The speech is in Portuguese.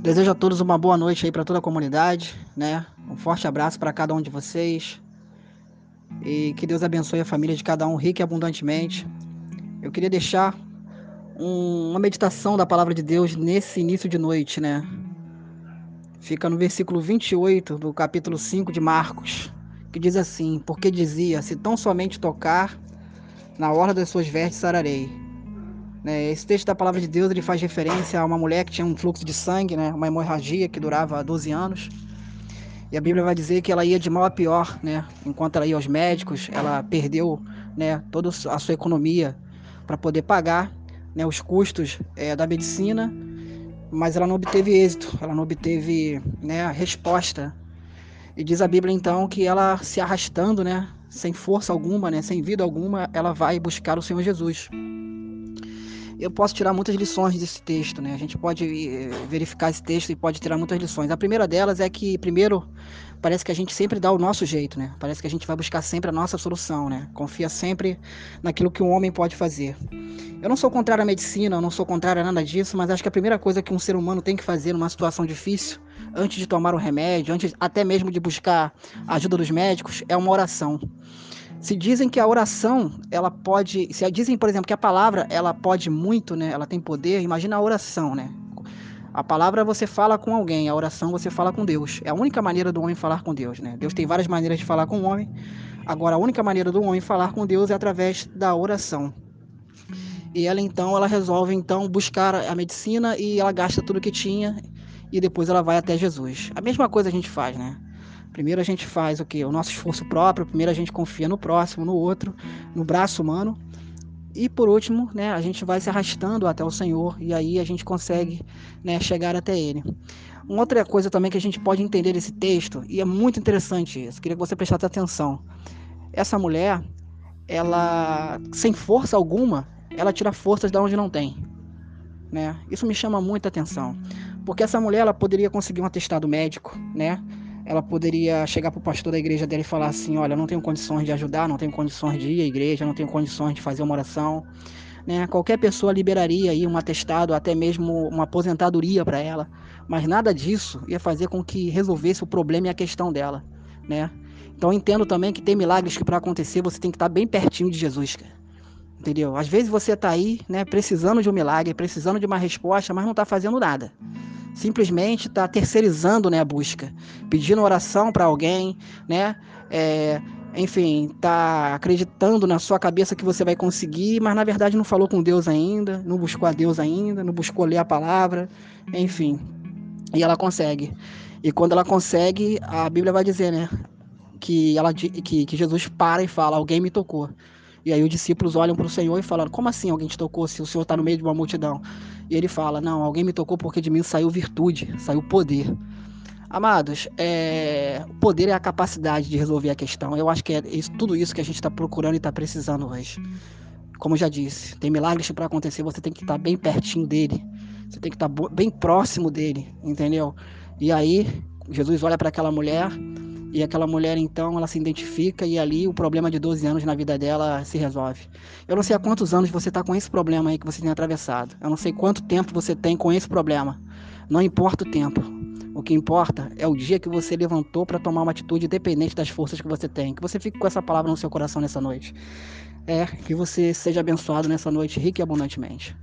Desejo a todos uma boa noite aí para toda a comunidade, né? Um forte abraço para cada um de vocês. E que Deus abençoe a família de cada um rica e abundantemente. Eu queria deixar um, uma meditação da palavra de Deus nesse início de noite, né? Fica no versículo 28 do capítulo 5 de Marcos, que diz assim: Porque dizia: Se tão somente tocar na orla das suas vestes sararei. Né, esse texto da palavra de Deus ele faz referência a uma mulher que tinha um fluxo de sangue, né, uma hemorragia que durava 12 anos. E a Bíblia vai dizer que ela ia de mal a pior, né? Enquanto ela ia aos médicos, ela perdeu, né, toda a sua economia para poder pagar, né, os custos é, da medicina, mas ela não obteve êxito, ela não obteve, né, resposta. E diz a Bíblia então que ela se arrastando, né, sem força alguma, né, sem vida alguma, ela vai buscar o Senhor Jesus eu posso tirar muitas lições desse texto, né? A gente pode eh, verificar esse texto e pode tirar muitas lições. A primeira delas é que, primeiro, parece que a gente sempre dá o nosso jeito, né? Parece que a gente vai buscar sempre a nossa solução, né? Confia sempre naquilo que um homem pode fazer. Eu não sou contrário à medicina, eu não sou contrário a nada disso, mas acho que a primeira coisa que um ser humano tem que fazer numa situação difícil, antes de tomar um remédio, antes até mesmo de buscar a ajuda dos médicos, é uma oração. Se dizem que a oração, ela pode, se dizem, por exemplo, que a palavra, ela pode muito, né? Ela tem poder. Imagina a oração, né? A palavra você fala com alguém, a oração você fala com Deus. É a única maneira do homem falar com Deus, né? Deus tem várias maneiras de falar com o homem. Agora a única maneira do homem falar com Deus é através da oração. E ela então, ela resolve então buscar a medicina e ela gasta tudo que tinha e depois ela vai até Jesus. A mesma coisa a gente faz, né? Primeiro a gente faz o que? O nosso esforço próprio, primeiro a gente confia no próximo, no outro, no braço humano. E por último, né, a gente vai se arrastando até o Senhor e aí a gente consegue né, chegar até Ele. Uma outra coisa também que a gente pode entender desse texto, e é muito interessante isso, queria que você prestasse atenção. Essa mulher, ela, sem força alguma, ela tira forças de onde não tem. Né? Isso me chama muita atenção. Porque essa mulher ela poderia conseguir um atestado médico, né? Ela poderia chegar para o pastor da igreja dela e falar assim: Olha, não tenho condições de ajudar, não tenho condições de ir à igreja, não tenho condições de fazer uma oração. Né? Qualquer pessoa liberaria aí um atestado, até mesmo uma aposentadoria para ela, mas nada disso ia fazer com que resolvesse o problema e a questão dela. Né? Então entendo também que tem milagres que para acontecer você tem que estar bem pertinho de Jesus. Entendeu? Às vezes você está aí, né, precisando de um milagre, precisando de uma resposta, mas não está fazendo nada simplesmente está terceirizando né, a busca, pedindo oração para alguém, né? É, enfim, tá acreditando na sua cabeça que você vai conseguir, mas na verdade não falou com Deus ainda, não buscou a Deus ainda, não buscou ler a palavra, enfim. E ela consegue. E quando ela consegue, a Bíblia vai dizer, né? Que, ela, que, que Jesus para e fala: Alguém me tocou. E aí os discípulos olham para o Senhor e falam: Como assim alguém te tocou se o Senhor está no meio de uma multidão? E ele fala: Não, alguém me tocou porque de mim saiu virtude, saiu poder. Amados, é... o poder é a capacidade de resolver a questão. Eu acho que é isso, tudo isso que a gente está procurando e está precisando hoje. Como eu já disse, tem milagres para acontecer, você tem que estar tá bem pertinho dele. Você tem que estar tá bem próximo dele, entendeu? E aí, Jesus olha para aquela mulher e aquela mulher, então, ela se identifica e ali o problema de 12 anos na vida dela se resolve. Eu não sei há quantos anos você está com esse problema aí que você tem atravessado. Eu não sei quanto tempo você tem com esse problema. Não importa o tempo. O que importa é o dia que você levantou para tomar uma atitude independente das forças que você tem. Que você fique com essa palavra no seu coração nessa noite. É, que você seja abençoado nessa noite rica e abundantemente.